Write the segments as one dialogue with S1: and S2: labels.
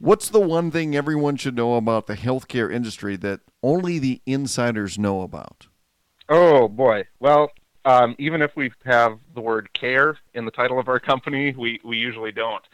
S1: What's the one thing everyone should know about the healthcare industry that only the insiders know about?
S2: Oh boy. Well, um, even if we have the word care in the title of our company, we, we usually don't.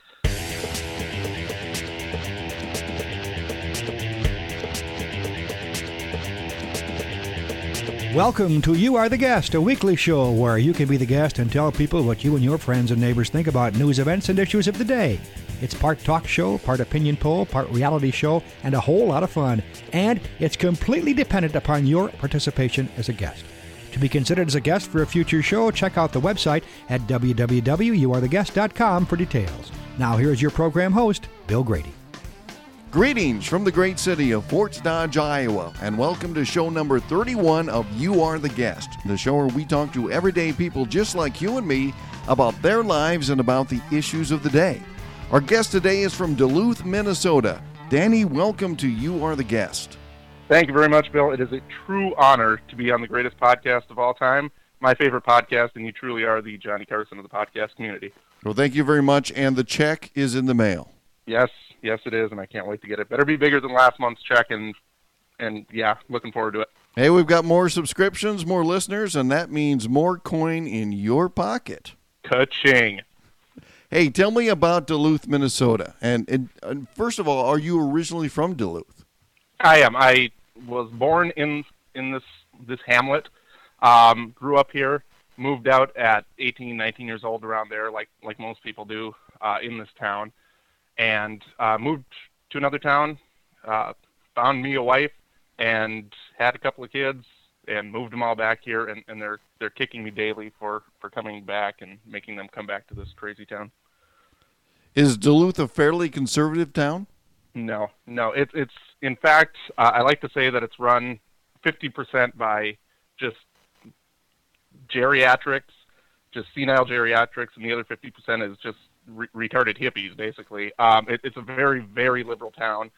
S3: Welcome to You Are the Guest, a weekly show where you can be the guest and tell people what you and your friends and neighbors think about news events and issues of the day. It's part talk show, part opinion poll, part reality show, and a whole lot of fun. And it's completely dependent upon your participation as a guest. To be considered as a guest for a future show, check out the website at www.youaretheguest.com for details. Now, here's your program host, Bill Grady.
S1: Greetings from the great city of Fort Dodge, Iowa, and welcome to show number 31 of You Are the Guest, the show where we talk to everyday people just like you and me about their lives and about the issues of the day. Our guest today is from Duluth, Minnesota. Danny, welcome to You Are the Guest.
S2: Thank you very much, Bill. It is a true honor to be on the greatest podcast of all time, my favorite podcast, and you truly are the Johnny Carson of the podcast community.
S1: Well, thank you very much, and the check is in the mail.
S2: Yes, yes, it is, and I can't wait to get it. Better be bigger than last month's check, and and yeah, looking forward to it.
S1: Hey, we've got more subscriptions, more listeners, and that means more coin in your pocket.
S2: Ka-ching.
S1: Hey, tell me about Duluth, Minnesota. And, and, and first of all, are you originally from Duluth?
S2: I am. I was born in in this this hamlet. Um, grew up here. Moved out at 18, 19 years old, around there, like like most people do uh, in this town and uh, moved to another town, uh, found me a wife, and had a couple of kids, and moved them all back here, and, and they're they're kicking me daily for for coming back and making them come back to this crazy town.
S1: Is Duluth a fairly conservative town?
S2: No, no. It's it's in fact, uh, I like to say that it's run 50% by just geriatrics, just senile geriatrics, and the other 50% is just re- retarded hippies, basically. Um, it, it's a very, very liberal town.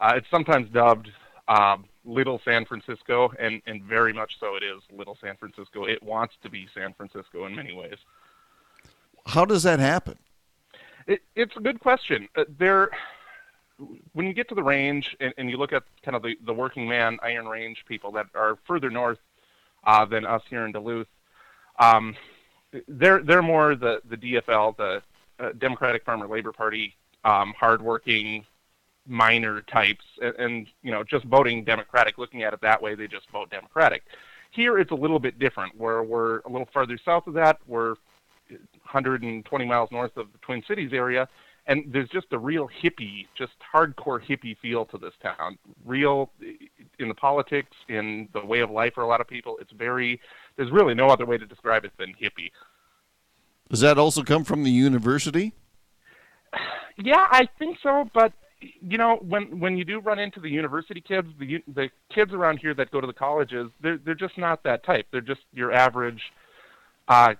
S2: Uh, it's sometimes dubbed um, Little San Francisco, and, and very much so it is Little San Francisco. It wants to be San Francisco in many ways.
S1: How does that happen?
S2: It, it's a good question. Uh, there, when you get to the range and, and you look at kind of the, the working man Iron Range people that are further north uh, than us here in Duluth, um, they're they're more the the DFL, the uh, Democratic Farmer Labor Party, um, hardworking miner types, and, and you know just voting Democratic. Looking at it that way, they just vote Democratic. Here, it's a little bit different, where we're a little farther south of that. We're 120 miles north of the Twin Cities area, and there's just a real hippie, just hardcore hippie feel to this town. Real in the politics, in the way of life for a lot of people. It's very. There's really no other way to describe it than hippie.
S1: Does that also come from the university?
S2: Yeah, I think so. But you know, when when you do run into the university kids, the the kids around here that go to the colleges, they're they're just not that type. They're just your average, uh,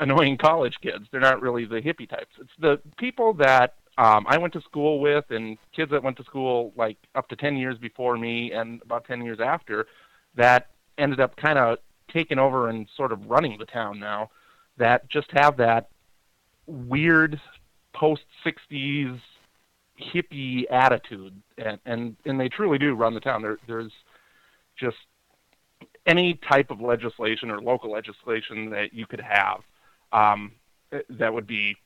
S2: annoying college kids. They're not really the hippie types. It's the people that um, I went to school with, and kids that went to school like up to ten years before me, and about ten years after, that ended up kind of taking over and sort of running the town now that just have that weird post 60s hippie attitude and, and and they truly do run the town there there's just any type of legislation or local legislation that you could have um, that would be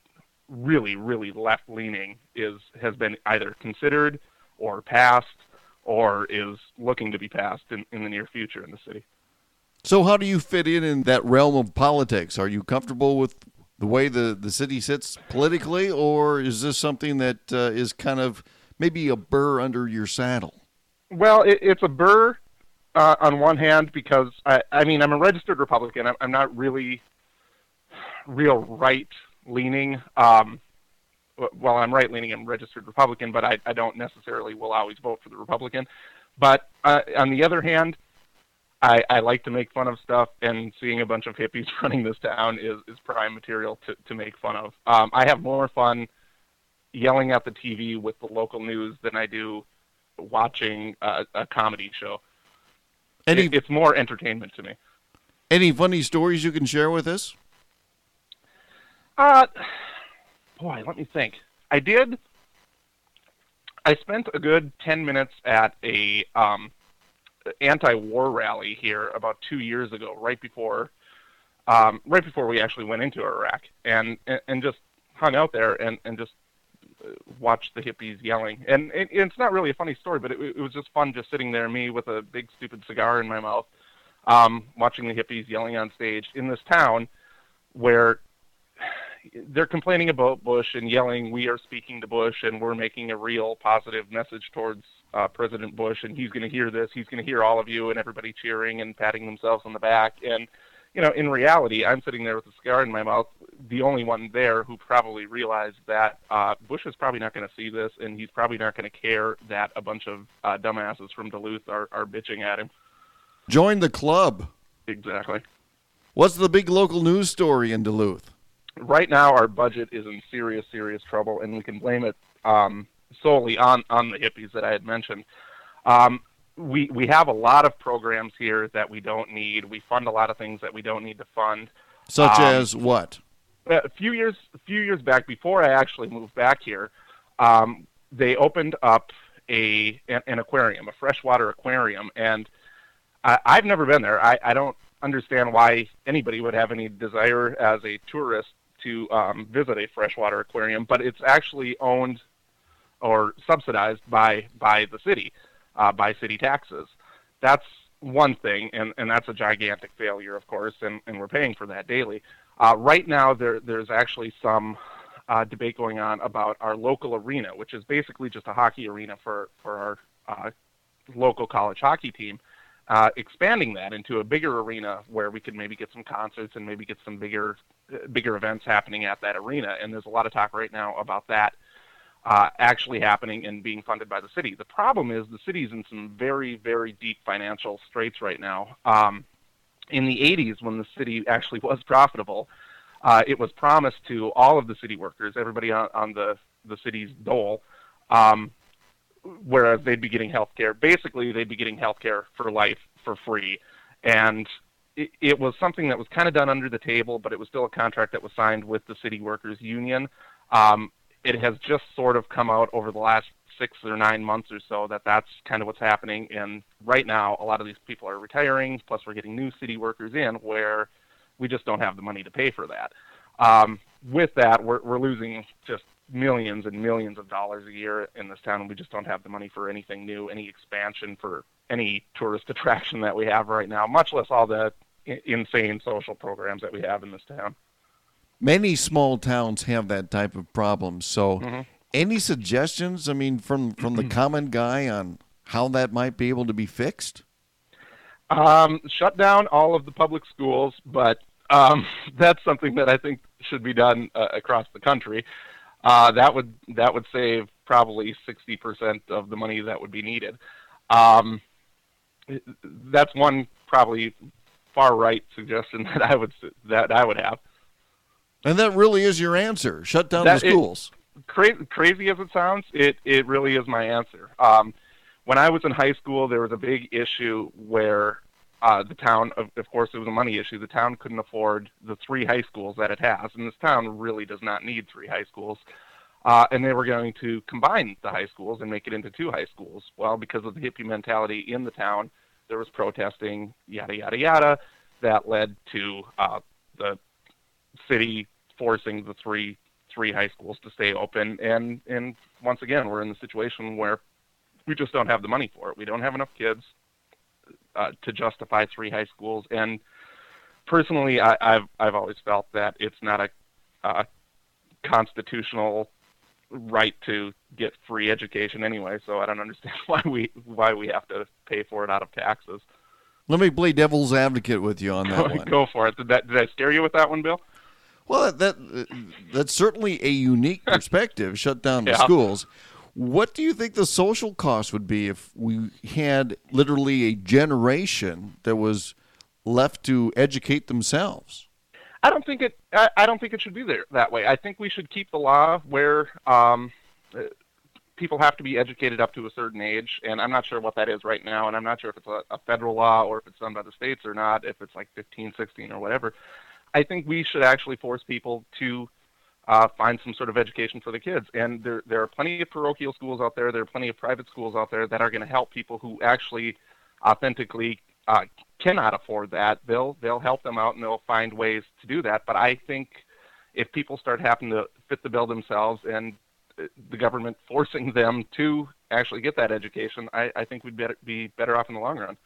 S2: really really left leaning is has been either considered or passed or is looking to be passed in, in the near future in the city
S1: so, how do you fit in in that realm of politics? Are you comfortable with the way the, the city sits politically, or is this something that uh, is kind of maybe a burr under your saddle?
S2: Well, it, it's a burr uh, on one hand because I, I mean I'm a registered Republican. I'm, I'm not really real right leaning. Um, well, I'm right leaning. I'm registered Republican, but I, I don't necessarily will always vote for the Republican. But uh, on the other hand, I, I like to make fun of stuff, and seeing a bunch of hippies running this town is, is prime material to, to make fun of. Um, I have more fun yelling at the TV with the local news than I do watching a, a comedy show. Any, it, it's more entertainment to me.
S1: Any funny stories you can share with us?
S2: Uh, boy, let me think. I did. I spent a good 10 minutes at a um, anti-war rally here about two years ago, right before um, right before we actually went into Iraq, and and, and just hung out there and, and just watched the hippies yelling. And it, it's not really a funny story, but it, it was just fun just sitting there, me with a big stupid cigar in my mouth, um, watching the hippies yelling on stage in this town where they're complaining about Bush and yelling, "We are speaking to Bush, and we're making a real positive message towards uh, President Bush, and he's going to hear this. He's going to hear all of you, and everybody cheering and patting themselves on the back." And you know, in reality, I'm sitting there with a scar in my mouth, the only one there who probably realized that uh, Bush is probably not going to see this, and he's probably not going to care that a bunch of uh, dumbasses from Duluth are, are bitching at him.
S1: Join the club.
S2: Exactly.
S1: What's the big local news story in Duluth?
S2: Right now, our budget is in serious, serious trouble, and we can blame it um, solely on on the hippies that I had mentioned. Um, we we have a lot of programs here that we don't need. We fund a lot of things that we don't need to fund.
S1: Such um, as what?
S2: A few years a few years back, before I actually moved back here, um, they opened up a an, an, aquarium, a freshwater aquarium, and I, I've never been there. I, I don't understand why anybody would have any desire as a tourist to um, visit a freshwater aquarium, but it's actually owned or subsidized by by the city uh, by city taxes. That's one thing, and, and that's a gigantic failure, of course, and, and we're paying for that daily. Uh, right now, there, there's actually some uh, debate going on about our local arena, which is basically just a hockey arena for, for our uh, local college hockey team, uh, expanding that into a bigger arena where we could maybe get some concerts and maybe get some bigger, bigger events happening at that arena. And there's a lot of talk right now about that uh, actually happening and being funded by the city. The problem is the city's in some very, very deep financial straits right now. Um, in the 80s, when the city actually was profitable, uh, it was promised to all of the city workers, everybody on, on the, the city's dole, um, whereas they'd be getting health care. Basically, they'd be getting health care for life for free. And it, it was something that was kind of done under the table, but it was still a contract that was signed with the city workers union. Um, it has just sort of come out over the last six or nine months or so that that's kind of what's happening. And right now, a lot of these people are retiring. Plus, we're getting new city workers in where we just don't have the money to pay for that. Um, with that, we're, we're losing just millions and millions of dollars a year in this town, and we just don't have the money for anything new, any expansion for any tourist attraction that we have right now, much less all the insane social programs that we have in this town
S1: many small towns have that type of problem. So, mm-hmm. any suggestions? I mean, from from the common guy on how that might be able to be fixed?
S2: Um, shut down all of the public schools, but um, that's something that I think should be done uh, across the country. Uh, that would that would save probably sixty percent of the money that would be needed. Um, that's one probably far right suggestion that I would that I would have.
S1: And that really is your answer. Shut down that, the schools.
S2: It, crazy, crazy as it sounds, it, it really is my answer. Um, when I was in high school, there was a big issue where uh, the town, of, of course, it was a money issue. The town couldn't afford the three high schools that it has, and this town really does not need three high schools. Uh, and they were going to combine the high schools and make it into two high schools. Well, because of the hippie mentality in the town, there was protesting, yada yada yada, that led to uh, the city forcing the three three high schools to stay open. And and once again, we're in the situation where we just don't have the money for it. We don't have enough kids uh, to justify three high schools. And personally, I, I've I've always felt that it's not a, a constitutional right to get free education anyway. So I don't understand why we why we have to pay for it out of taxes.
S1: Let me play devil's advocate with you on that one.
S2: Go for it. Did that did I scare you with that one, Bill?
S1: Well, that that's certainly a unique perspective. shut down the yeah. schools. What do you think the social cost would be if we had literally a generation that was left to educate themselves?
S2: I don't think it. I, I don't think it should be there that way. I think we should keep the law where um, people have to be educated up to a certain age, and I'm not sure what that is right now, and I'm not sure if it's a, a federal law or if it's done by the states or not, if it's like 15, 16 or whatever. I think we should actually force people to uh, find some sort of education for the kids. And there there are plenty of parochial schools out there. There are plenty of private schools out there that are going to help people who actually authentically uh, cannot afford that. They'll they'll help them out and they'll find ways to do that. But I think if people start having to fit the bill themselves and uh, the government forcing them to actually get that education, I, I think we'd better, be better off in the long run.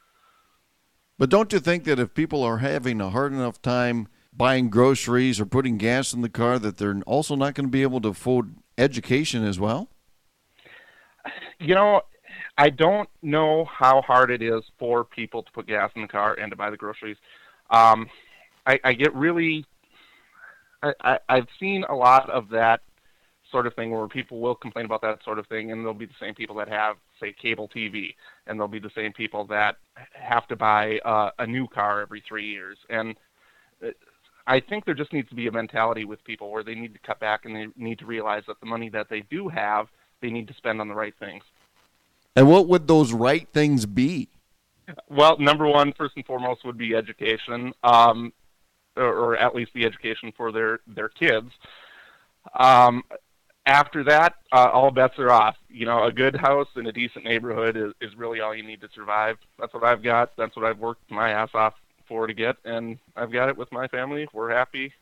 S1: But don't you think that if people are having a hard enough time buying groceries or putting gas in the car, that they're also not going to be able to afford education as well?
S2: You know, I don't know how hard it is for people to put gas in the car and to buy the groceries. Um, I, I get really, I, I, I've seen a lot of that sort of thing where people will complain about that sort of thing, and they'll be the same people that have, say, cable TV, and they'll be the same people that have to buy uh, a new car every three years. And uh, I think there just needs to be a mentality with people where they need to cut back and they need to realize that the money that they do have, they need to spend on the right things.
S1: And what would those right things be?
S2: Well, number one, first and foremost, would be education, um, or, or, at least the education for their their kids. Um, after that, uh, all bets are off. You know, a good house in a decent neighborhood is, is really all you need to survive. That's what I've got. That's what I've worked my ass off for to get, and I've got it with my family. We're happy.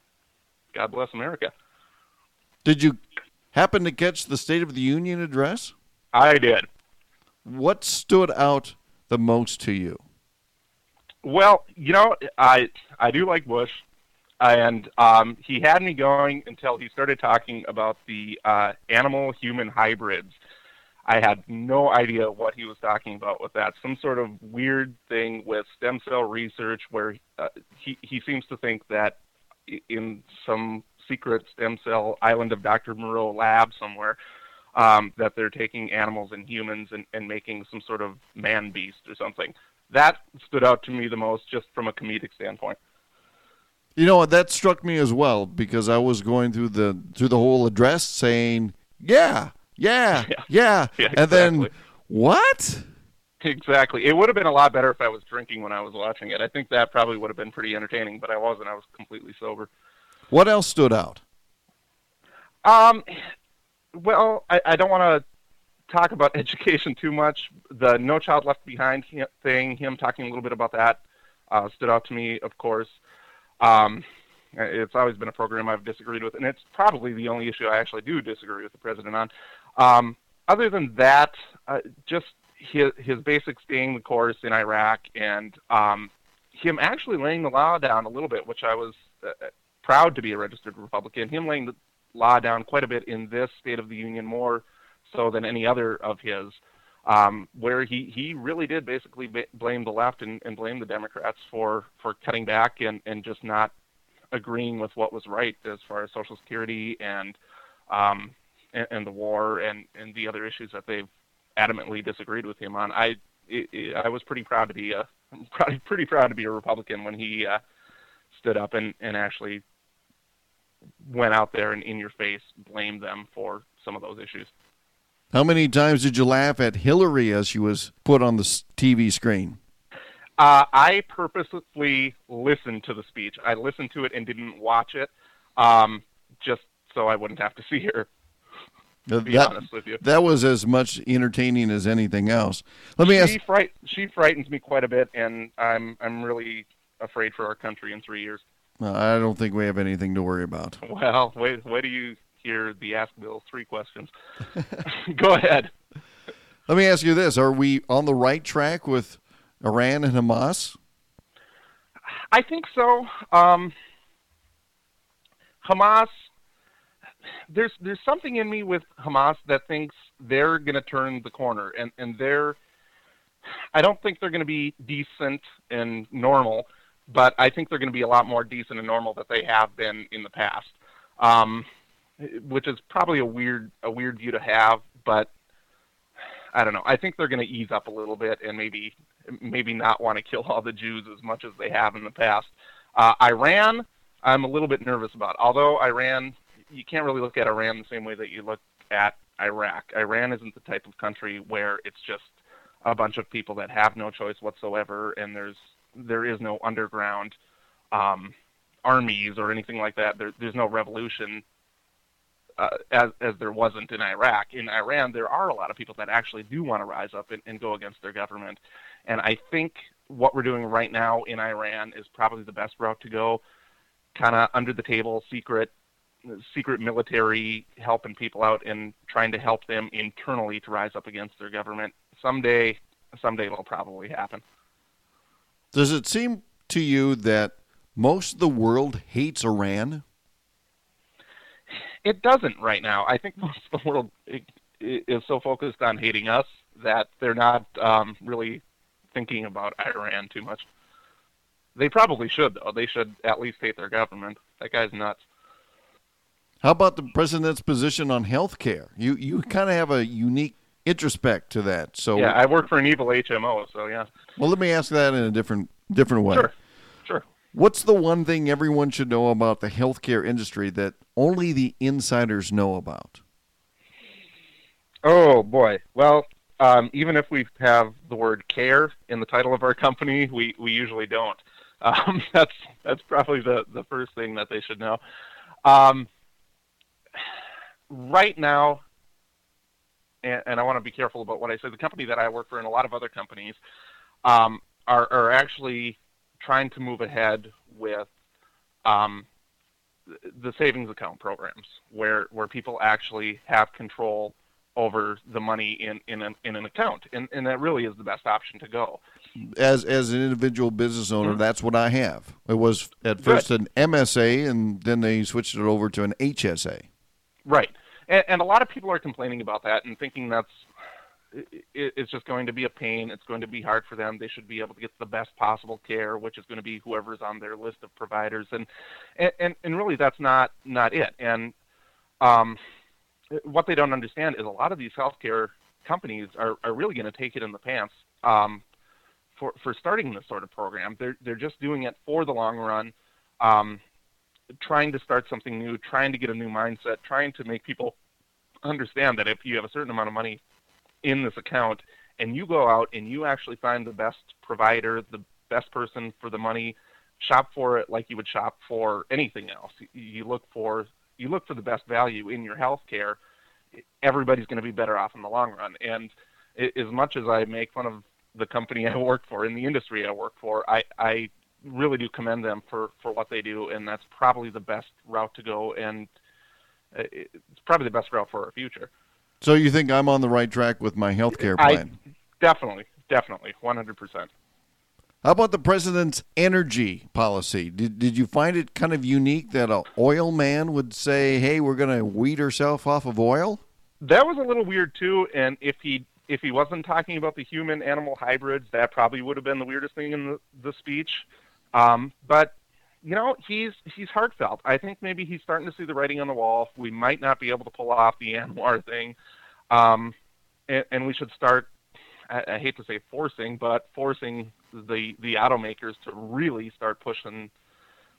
S2: God bless America.
S1: Did you happen to catch the State of the Union address?
S2: I did.
S1: What stood out the most to you?
S2: Well, you know, I I do like Bush and um, he had me going until he started talking about the uh, animal human hybrids. I had no idea what he was talking about with that. Some sort of weird thing with stem cell research where uh, he, he seems to think that in some secret stem cell island of Dr. Moreau lab somewhere, um, that they're taking animals and humans and, and making some sort of man beast or something. That stood out to me the most just from a comedic standpoint.
S1: You know that struck me as well because I was going through the through the whole address saying, "Yeah, yeah, yeah,", yeah. yeah exactly. and then what?
S2: Exactly. It would have been a lot better if I was drinking when I was watching it. I think that probably would have been pretty entertaining, but I wasn't. I was completely sober.
S1: What else stood out?
S2: Um, well, I, I don't want to talk about education too much. The No Child Left Behind thing, him talking a little bit about that, uh, stood out to me, of course. Um, it's always been a program I've disagreed with, and it's probably the only issue I actually do disagree with the president on. Um, other than that, uh, just his, his basic staying the course in Iraq and um, him actually laying the law down a little bit, which I was uh, proud to be a registered Republican. Him laying the law down quite a bit in this State of the Union, more so than any other of his um, where he, he really did basically b- blame the left and, and blame the Democrats for, for cutting back and, and just not agreeing with what was right as far as Social Security and um, and, and the war and, and the other issues that they've adamantly disagreed with him on. I it, it, I was pretty proud to be a pretty pretty proud to be a Republican when he uh, stood up and, and actually went out there and in your face blamed them for some of those issues.
S1: How many times did you laugh at Hillary as she was put on the TV screen?
S2: Uh, I purposely listened to the speech. I listened to it and didn't watch it, um, just so I wouldn't have to see her. To be
S1: that,
S2: honest with you,
S1: that was as much entertaining as anything else. Let me
S2: she ask. Fright, she frightens me quite a bit, and I'm I'm really afraid for our country in three years.
S1: I don't think we have anything to worry about.
S2: Well, wait, wait do you hear the Ask Bill three questions. Go ahead.
S1: Let me ask you this: Are we on the right track with Iran and Hamas?
S2: I think so. Um, Hamas. There's there's something in me with Hamas that thinks they're going to turn the corner, and and they're. I don't think they're going to be decent and normal, but I think they're going to be a lot more decent and normal than they have been in the past. Um, which is probably a weird a weird view to have, but I don't know. I think they're going to ease up a little bit and maybe maybe not want to kill all the Jews as much as they have in the past. Uh, Iran, I'm a little bit nervous about. Although Iran, you can't really look at Iran the same way that you look at Iraq. Iran isn't the type of country where it's just a bunch of people that have no choice whatsoever, and there's there is no underground um, armies or anything like that. There, there's no revolution uh, as as there wasn't in Iraq. In Iran, there are a lot of people that actually do want to rise up and, and go against their government, and I think what we're doing right now in Iran is probably the best route to go. Kind of under the table, secret, secret military helping people out and trying to help them internally to rise up against their government. Someday, someday it'll probably happen.
S1: Does it seem to you that most of the world hates Iran?
S2: It doesn't right now. I think most of the world is so focused on hating us that they're not um, really thinking about Iran too much. They probably should, though. They should at least hate their government. That guy's nuts.
S1: How about the president's position on health care? You you kind of have a unique introspect to that. So
S2: yeah, I work for an evil HMO, so yeah.
S1: Well, let me ask that in a different different way.
S2: Sure, sure.
S1: What's the one thing everyone should know about the healthcare industry that only the insiders know about?
S2: Oh boy. Well, um, even if we have the word care in the title of our company, we, we usually don't. Um, that's that's probably the, the first thing that they should know. Um, right now, and, and I want to be careful about what I say. The company that I work for and a lot of other companies um, are, are actually trying to move ahead with um, the savings account programs, where where people actually have control over the money in in an, in an account, and and that really is the best option to go.
S1: As as an individual business owner, mm-hmm. that's what I have. It was at first Good. an MSA, and then they switched it over to an HSA.
S2: Right, and, and a lot of people are complaining about that and thinking that's it's just going to be a pain. It's going to be hard for them. They should be able to get the best possible care, which is going to be whoever's on their list of providers, and and and really that's not not it. And um, what they don't understand is a lot of these healthcare companies are, are really going to take it in the pants um, for for starting this sort of program. They're they're just doing it for the long run, um, trying to start something new, trying to get a new mindset, trying to make people understand that if you have a certain amount of money in this account and you go out and you actually find the best provider, the best person for the money, shop for it like you would shop for anything else. You look for you look for the best value in your health care, everybody's going to be better off in the long run. And as much as I make fun of the company I work for, in the industry I work for, I, I really do commend them for, for what they do, and that's probably the best route to go, and it's probably the best route for our future.
S1: So you think I'm on the right track with my health care plan?
S2: I, definitely, definitely, 100%.
S1: How about the president's energy policy? Did, did you find it kind of unique that an oil man would say, "Hey, we're going to weed ourselves off of oil"?
S2: That was a little weird too. And if he if he wasn't talking about the human animal hybrids, that probably would have been the weirdest thing in the, the speech. Um, but you know, he's he's heartfelt. I think maybe he's starting to see the writing on the wall. We might not be able to pull off the ANWR thing, um, and, and we should start I, I hate to say forcing, but forcing the the automakers to really start pushing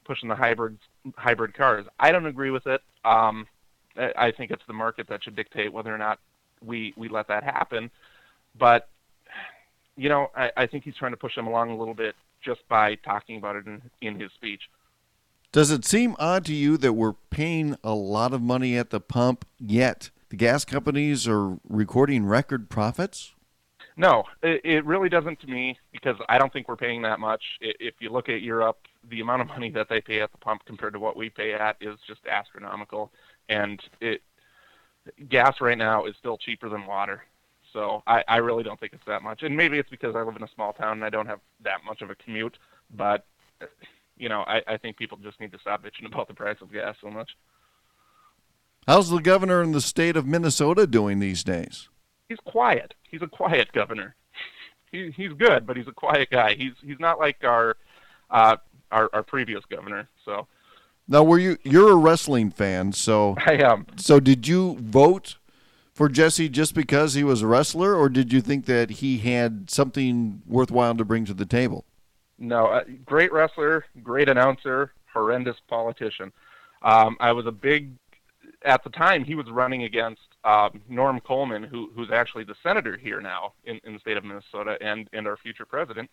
S2: pushing the hybrid hybrid cars. I don't agree with it. Um, I think it's the market that should dictate whether or not we we let that happen. But you know, I, I think he's trying to push them along a little bit just by talking about it in, in his speech.
S1: Does it seem odd to you that we're paying a lot of money at the pump, yet the gas companies are recording record profits?
S2: No, it, really doesn't to me because I don't think we're paying that much. If you look at Europe, the amount of money that they pay at the pump compared to what we pay at is just astronomical, and it gas right now is still cheaper than water. So I, I really don't think it's that much. And maybe it's because I live in a small town and I don't have that much of a commute. But you know, I, I think people just need to stop bitching about the price of gas so much.
S1: How's the governor in the state of Minnesota doing these days?
S2: he's quiet. He's a quiet governor. He, he's good, but he's a quiet guy. He's he's not like our uh, our, our previous governor. So
S1: now, were you you're a wrestling fan? So
S2: I am.
S1: So did you vote for Jesse just because he was a wrestler, or did you think that he had something worthwhile to bring to the table?
S2: No, uh, great wrestler, great announcer, horrendous politician. Um, I was a big at the time he was running against um, Norm Coleman, who, who's actually the senator here now in, in the state of Minnesota and, and our future president.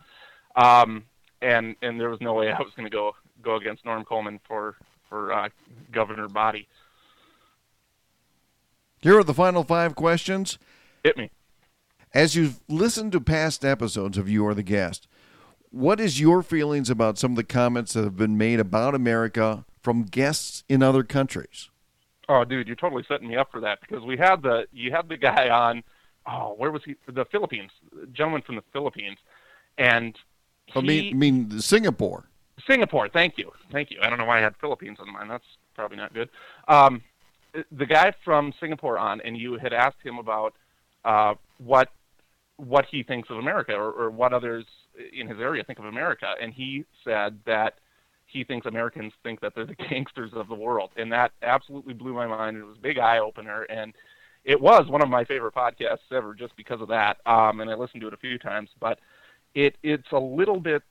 S2: Um, and and there was no way I was going to go go against Norm Coleman for for uh, governor body.
S1: Here are the final five questions.
S2: Hit me.
S1: As you've listened to past episodes of You Are the Guest, what is your feelings about some of the comments that have been made about America from guests in other countries?
S2: Oh, dude, you're totally setting me up for that because we had the you had the guy on. Oh, where was he? The Philippines, gentleman from the Philippines, and
S1: he, I mean, I mean Singapore.
S2: Singapore. Thank you, thank you. I don't know why I had Philippines on mine. That's probably not good. Um, the guy from Singapore on, and you had asked him about uh, what what he thinks of America or, or what others in his area think of America, and he said that he thinks Americans think that they're the gangsters of the world, and that absolutely blew my mind. It was a big eye opener, and it was one of my favorite podcasts ever just because of that. Um, and I listened to it a few times, but it it's a little bit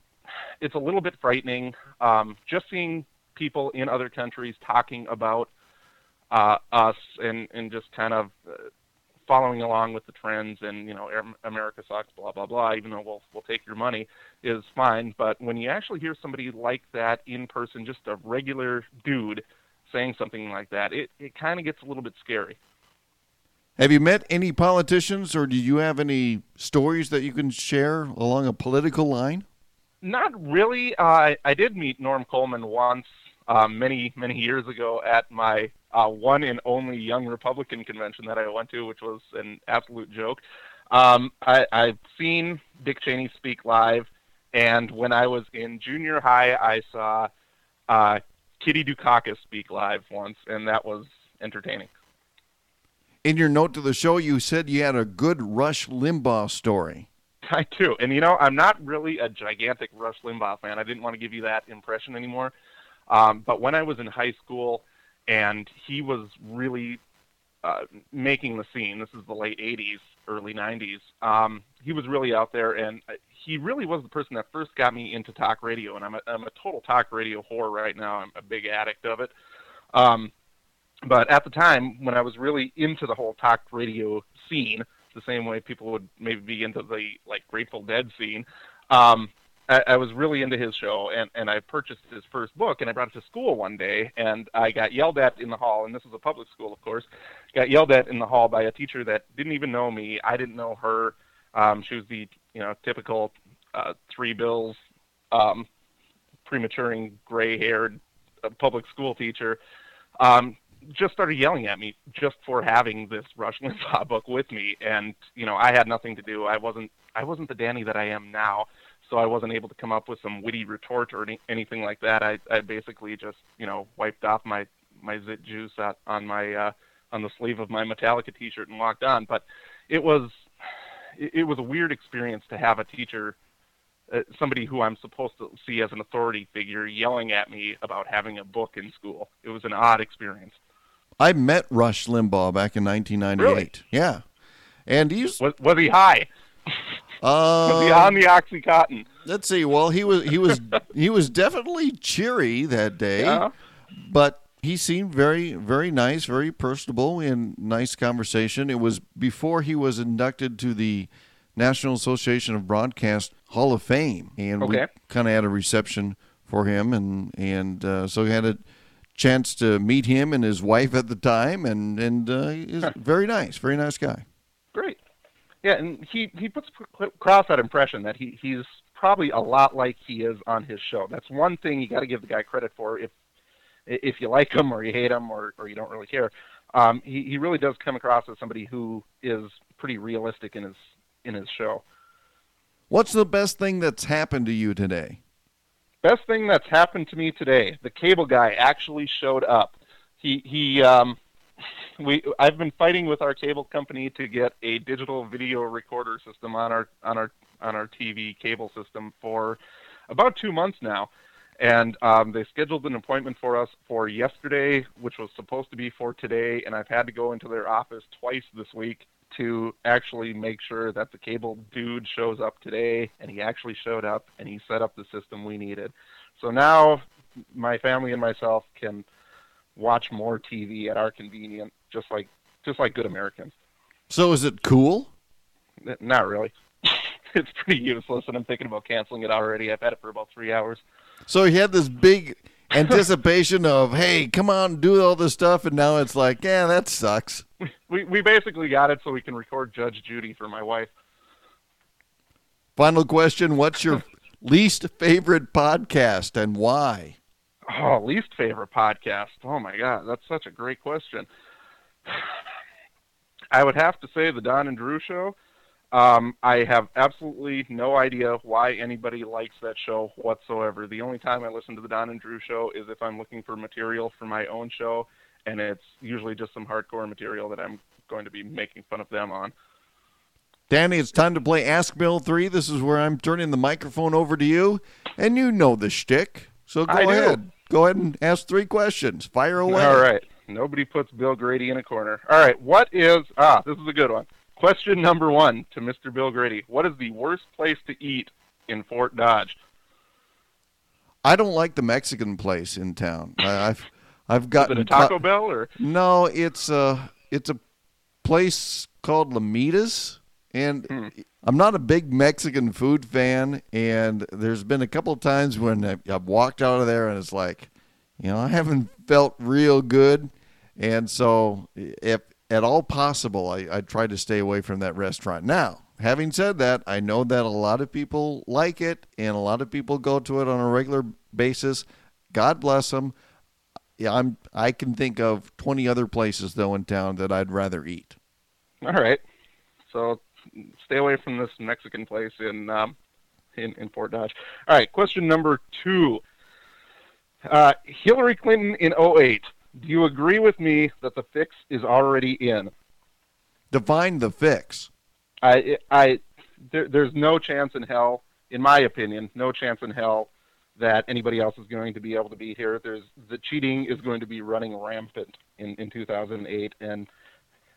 S2: it's a little bit frightening um, just seeing people in other countries talking about uh, us and and just kind of uh, following along with the trends and you know America sucks blah blah blah even though we'll we'll take your money is fine. But when you actually hear somebody like that in person just a regular dude saying something like that it it kind of gets a little bit scary.
S1: Have you met any politicians or do you have any stories that you can share along a political line?
S2: Not really. Uh, I did meet Norm Coleman once um, many many years ago at my uh, one and only Young Republican convention that I went to, which was an absolute joke. Um, I, I've seen Dick Cheney speak live, and when I was in junior high, I saw uh, Kitty Dukakis speak live once, and that was entertaining.
S1: In your note to the show, you said you had a good Rush Limbaugh story.
S2: I do, and you know, I'm not really a gigantic Rush Limbaugh fan. I didn't want to give you that impression anymore. Um, but when I was in high school, and he was really uh, making the scene. This is the late '80s, early '90s. Um, he was really out there, and he really was the person that first got me into talk radio. And I'm a, I'm a total talk radio whore right now. I'm a big addict of it. Um, but at the time, when I was really into the whole talk radio scene, the same way people would maybe be into the like Grateful Dead scene, um, I, I was really into his show, and and I purchased his first book, and I brought it to school one day, and I got yelled at in the hall, and this was a public school, of course. Got yelled at in the hall by a teacher that didn't even know me. I didn't know her. Um, she was the you know typical uh, three bills, um, prematuring, gray-haired uh, public school teacher. Um, just started yelling at me just for having this Rush Limbaugh book with me, and you know I had nothing to do. I wasn't I wasn't the Danny that I am now so I wasn't able to come up with some witty retort or any, anything like that. I, I basically just, you know, wiped off my my zit juice at, on my uh, on the sleeve of my Metallica T-shirt and walked on. But it was it, it was a weird experience to have a teacher, uh, somebody who I'm supposed to see as an authority figure, yelling at me about having a book in school. It was an odd experience.
S1: I met Rush Limbaugh back in 1998.
S2: Really?
S1: Yeah, and he's
S2: was, was he high?
S1: Uh,
S2: on the OxyContin.
S1: Let's see. Well, he was he was he was definitely cheery that day,
S2: yeah.
S1: but he seemed very very nice, very personable, and nice conversation. It was before he was inducted to the National Association of Broadcast Hall of Fame, and
S2: okay.
S1: we kind of had a reception for him, and and uh, so we had a chance to meet him and his wife at the time, and and uh, he's very nice, very nice guy.
S2: Yeah, and he he puts across that impression that he he's probably a lot like he is on his show. That's one thing you got to give the guy credit for. If if you like him or you hate him or or you don't really care, um, he he really does come across as somebody who is pretty realistic in his in his show.
S1: What's the best thing that's happened to you today?
S2: Best thing that's happened to me today. The cable guy actually showed up. He he um we I've been fighting with our cable company to get a digital video recorder system on our on our on our TV cable system for about two months now, and um, they scheduled an appointment for us for yesterday, which was supposed to be for today, and I've had to go into their office twice this week to actually make sure that the cable dude shows up today, and he actually showed up and he set up the system we needed. So now my family and myself can watch more TV at our convenience, just like just like good Americans.
S1: So is it cool?
S2: Not really. it's pretty useless, and I'm thinking about canceling it already. I've had it for about three hours.
S1: So he had this big anticipation of, hey, come on, and do all this stuff, and now it's like, yeah, that sucks.
S2: We we basically got it so we can record Judge Judy for my wife.
S1: Final question: What's your least favorite podcast and why?
S2: Oh, least favorite podcast. Oh my god, that's such a great question. I would have to say the Dawn and Drew show. Um, I have absolutely no idea why anybody likes that show whatsoever. The only time I listen to the Dawn and Drew show is if I'm looking for material for my own show, and it's usually just some hardcore material that I'm going to be making fun of them on.
S1: Danny, it's time to play Ask Bill 3. This is where I'm turning the microphone over to you, and you know the shtick. So go
S2: I do.
S1: ahead. Go ahead and ask three questions. Fire away.
S2: All right. Nobody puts Bill Grady in a corner. All right. What is ah? This is a good one. Question number one to Mr. Bill Grady: What is the worst place to eat in Fort Dodge?
S1: I don't like the Mexican place in town. I, I've I've
S2: Is
S1: gotten
S2: it a Taco
S1: caught-
S2: Bell or?
S1: No, it's a it's a place called Lamitas, and
S2: Hmm.
S1: I'm not a big Mexican food fan. And there's been a couple of times when I've walked out of there and it's like, you know, I haven't felt real good, and so if at all possible, I, I try to stay away from that restaurant. Now, having said that, I know that a lot of people like it, and a lot of people go to it on a regular basis. God bless them yeah, I'm. I can think of 20 other places though in town that I'd rather eat.
S2: All right. So stay away from this Mexican place in um, in, in Fort Dodge. All right. Question number two. Uh, Hillary Clinton in 08. Do you agree with me that the fix is already in?
S1: Define the fix.
S2: I, I, there, there's no chance in hell, in my opinion, no chance in hell that anybody else is going to be able to be here. There's the cheating is going to be running rampant in, in 2008, and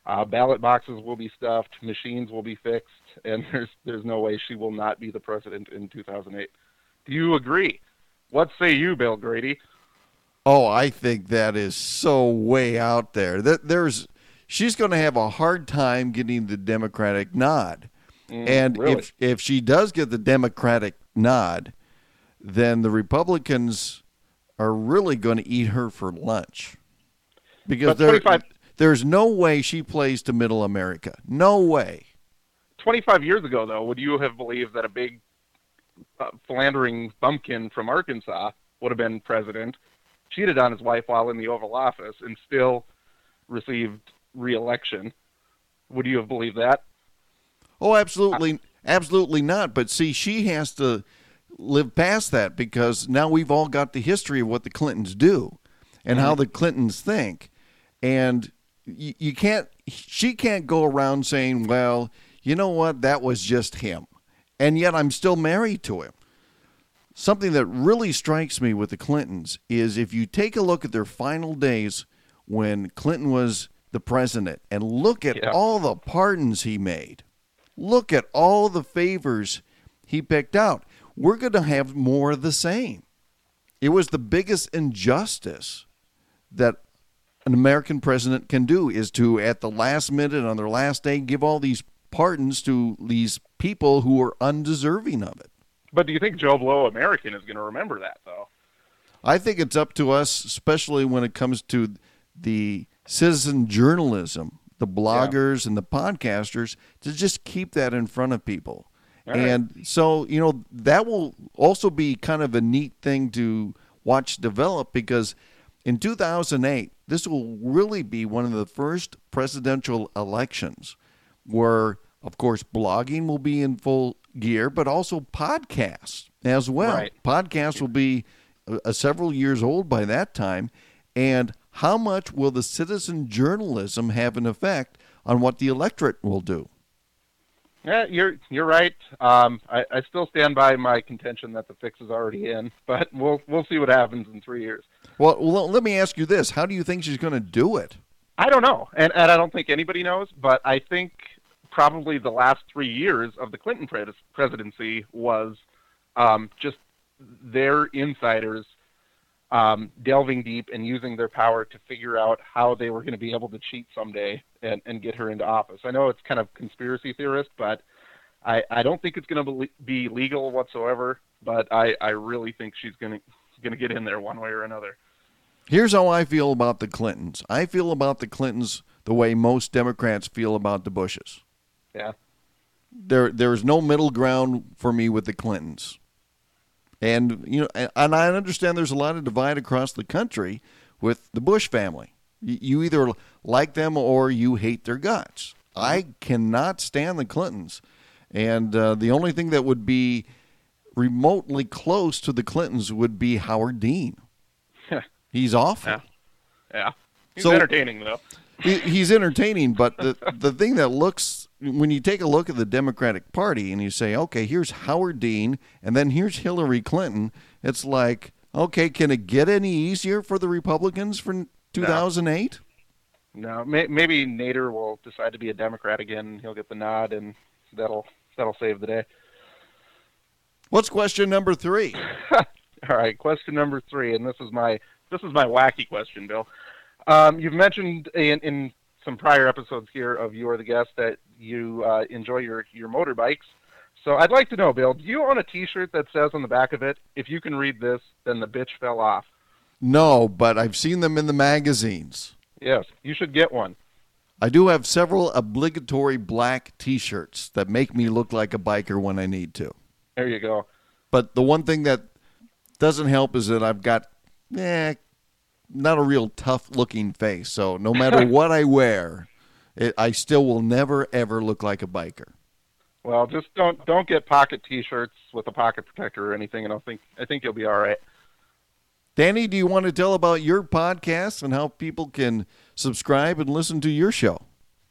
S2: uh, ballot boxes will be stuffed, machines will be fixed, and there's there's no way she will not be the president in 2008. Do you agree? What say you, Bill Grady?
S1: Oh, I think that is so way out there. That there's, she's going to have a hard time getting the Democratic nod,
S2: Mm,
S1: and
S2: really?
S1: if if she does get the Democratic nod, then the Republicans are really going to eat her for lunch because there, there's no way she plays to Middle America. No way.
S2: 25 years ago, though, would you have believed that a big philandering bumpkin from Arkansas would have been president, cheated on his wife while in the Oval Office, and still received reelection? Would you have believed that?
S1: Oh, absolutely, absolutely not. But see, she has to live past that because now we've all got the history of what the Clintons do and how mm-hmm. the Clintons think, and you, you can't. She can't go around saying, "Well, you know what? That was just him," and yet I'm still married to him. Something that really strikes me with the Clintons is if you take a look at their final days when Clinton was the president and look at
S2: Yeah.
S1: all the pardons he made. Look at all the favors he picked out. We're going to have more of the same. It was the biggest injustice that an American president can do is to, at the last minute, on their last day, give all these pardons to these people who are undeserving of it.
S2: But do you think Joe Blow American is going to remember that, though?
S1: I think it's up to us, especially when it comes to the citizen journalism, the bloggers and the podcasters, to just keep that in front of people.
S2: Right.
S1: And so, you know, that will also be kind of a neat thing to watch develop because in 2008, this will really be one of the first presidential elections where, of course, blogging will be in full gear, but also podcasts as well.
S2: Right.
S1: Podcasts will be uh, several years old by that time. And how much will the citizen journalism have an effect on what the electorate will do?
S2: Yeah, you're you're right. Um, I, I still stand by my contention that the fix is already in, but we'll we'll see what happens in three years.
S1: Well, well, let me ask you this: How do you think she's going to do it?
S2: I don't know, and and I don't think anybody knows. But I think probably the last three years of the Clinton pres- presidency was um, just their insiders um, delving deep and using their power to figure out how they were going to be able to cheat someday and, and get her into office. I know it's kind of conspiracy theorist, but I, I don't think it's going to be legal whatsoever. But I, I really think she's going to going to get in there one way or another.
S1: Here's how I feel about the Clintons. I feel about the Clintons the way most Democrats feel about the Bushes.
S2: Yeah.
S1: There, there's no middle ground for me with the Clintons. And you know, and I understand there's a lot of divide across the country with the Bush family. You either like them or you hate their guts. I cannot stand the Clintons, and uh, the only thing that would be remotely close to the Clintons would be Howard Dean. He's awful.
S2: Yeah, yeah. He's so, entertaining though.
S1: He, he's entertaining, but the the thing that looks when you take a look at the Democratic Party and you say, okay, here's Howard Dean, and then here's Hillary Clinton. It's like, okay, can it get any easier for the Republicans from 2008?
S2: No, may, maybe Nader will decide to be a Democrat again. He'll get the nod, and that'll that'll save the day.
S1: What's question number three?
S2: All right, question number three, and this is my this is my wacky question, Bill. Um, you've mentioned in, in, some prior episodes here of You Are the Guest that you uh, enjoy your, your motorbikes. So I'd like to know, Bill, do you own a T-shirt that says on the back of it, "If you can read this, then the bitch fell off"?
S1: No, but I've seen them in the magazines.
S2: Yes, you should get one.
S1: I do have several obligatory black T-shirts that make me look like a biker when I need to.
S2: There you go.
S1: But the one thing that doesn't help is that I've got, eh, not a real tough looking face. So no matter what I wear, it, I still will never ever look like a biker.
S2: Well, just don't don't get pocket T-shirts with a pocket protector or anything, and I think I think you'll be all right.
S1: Danny, do you want to tell about your podcast and how people can subscribe and listen to your show?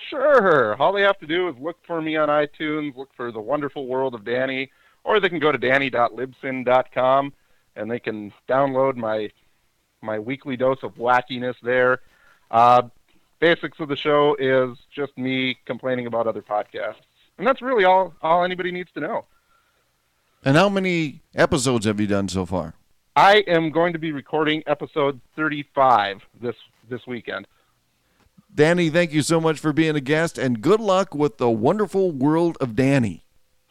S2: Sure. All they have to do is look for me on iTunes, look for The Wonderful World of Danny, or they can go to danny.libsyn.com and they can download my my weekly dose of wackiness there. Uh, basics of the show is just me complaining about other podcasts, and that's really all all anybody needs to know.
S1: And how many episodes have you done so far?
S2: I am going to be recording episode 35 this this weekend.
S1: Danny, thank you so much for being a guest, and good luck with the wonderful world of Danny.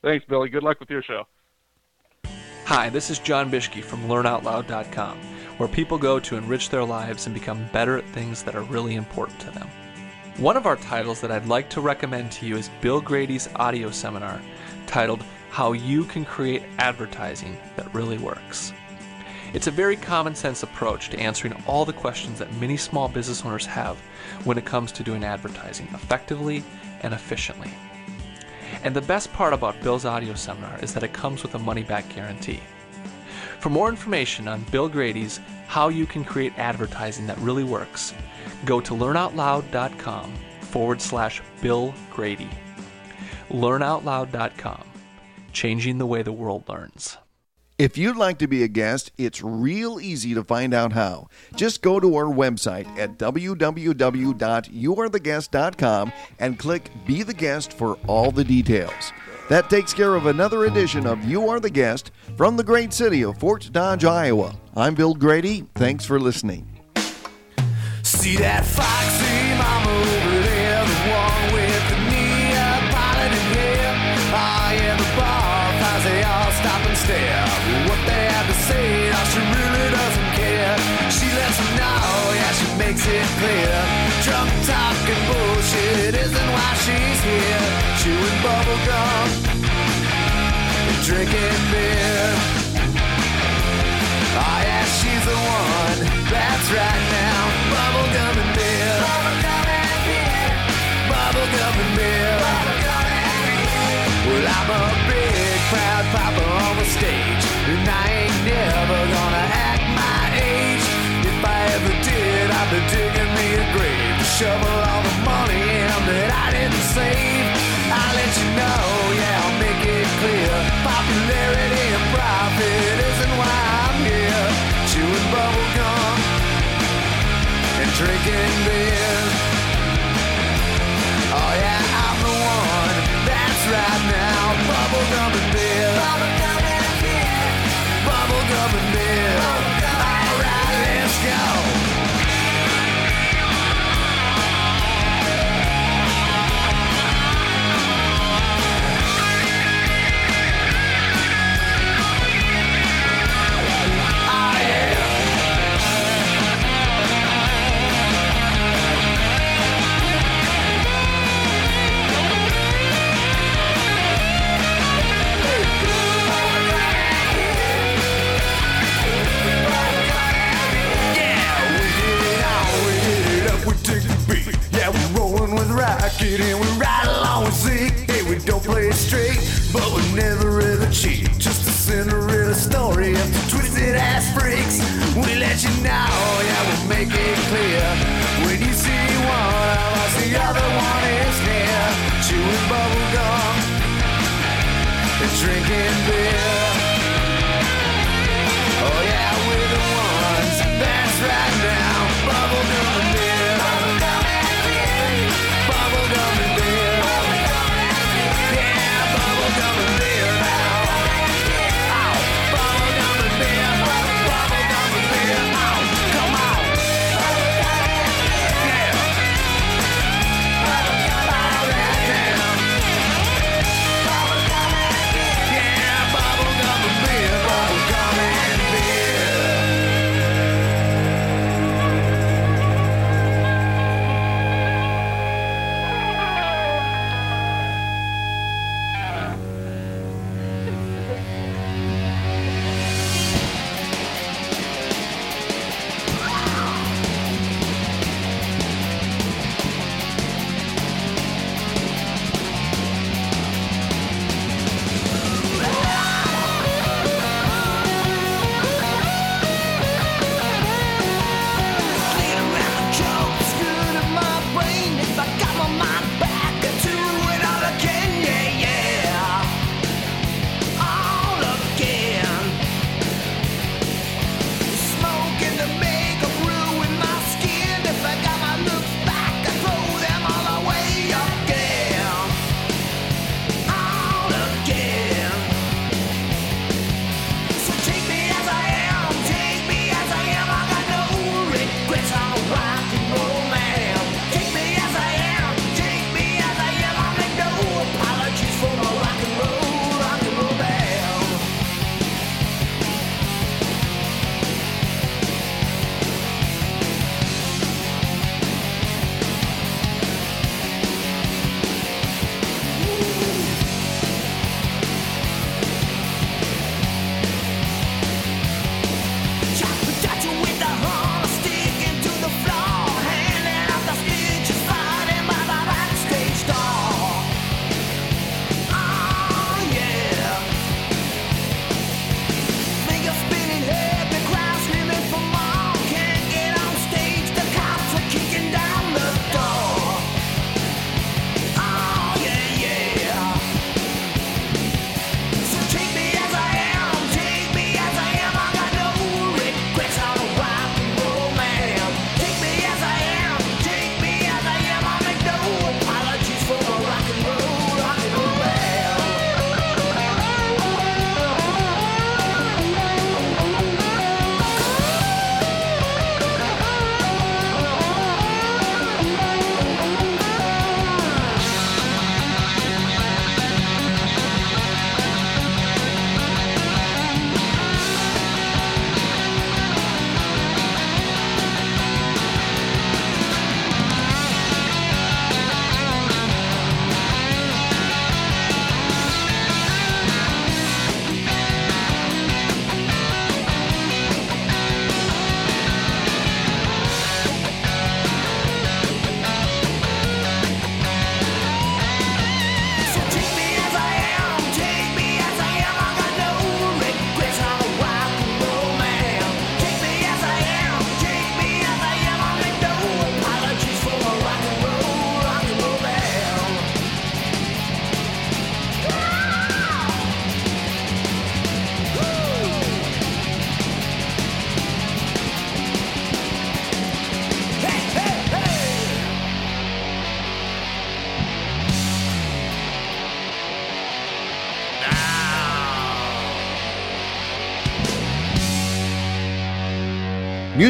S2: Thanks, Billy. Good luck with your show.
S4: Hi, this is John Bishke from LearnOutLoud.com, where people go to enrich their lives and become better at things that are really important to them. One of our titles that I'd like to recommend to you is Bill Grady's audio seminar titled How You Can Create Advertising That Really Works. It's a very common sense approach to answering all the questions that many small business owners have when it comes to doing advertising effectively and efficiently. And the best part about Bill's audio seminar is that it comes with a money back guarantee. For more information on Bill Grady's How You Can Create Advertising That Really Works, go to learnoutloud.com forward slash Bill Grady. Learnoutloud.com, changing the way the world learns.
S1: If you'd like to be a guest, it's real easy to find out how. Just go to our website at www.youaretheguest.com and click Be the Guest for all the details. That takes care of another edition of You Are the Guest from the great city of Fort Dodge, Iowa. I'm Bill Grady. Thanks for listening. See that foxy mama over there, the one with the hair. Yeah, the bar, they all stop and stare say how she really doesn't care. She lets him know, yeah, she makes it clear. Drunk talking bullshit isn't. Chewing bubble gum and drinking beer. Oh yeah, she's the one. That's right now. Bubble gum and beer. Bubble gum and beer. Bubble gum and beer. Well, I'm a big proud papa on the stage, and I ain't never gonna act my age. If I ever did, I'd be digging me a grave shovel all the money in that I didn't save. You know, yeah, I'll make it clear. Popularity and profit isn't why I'm here. Chewing bubble gum and drinking beer. Oh yeah, I'm the one. That's right now. Bubble gum and beer. Bubble gum bubblegum and beer.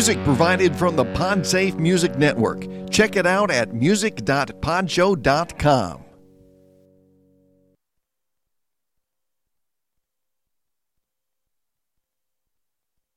S1: Music provided from the PodSafe Music Network. Check it out at music.podshow.com.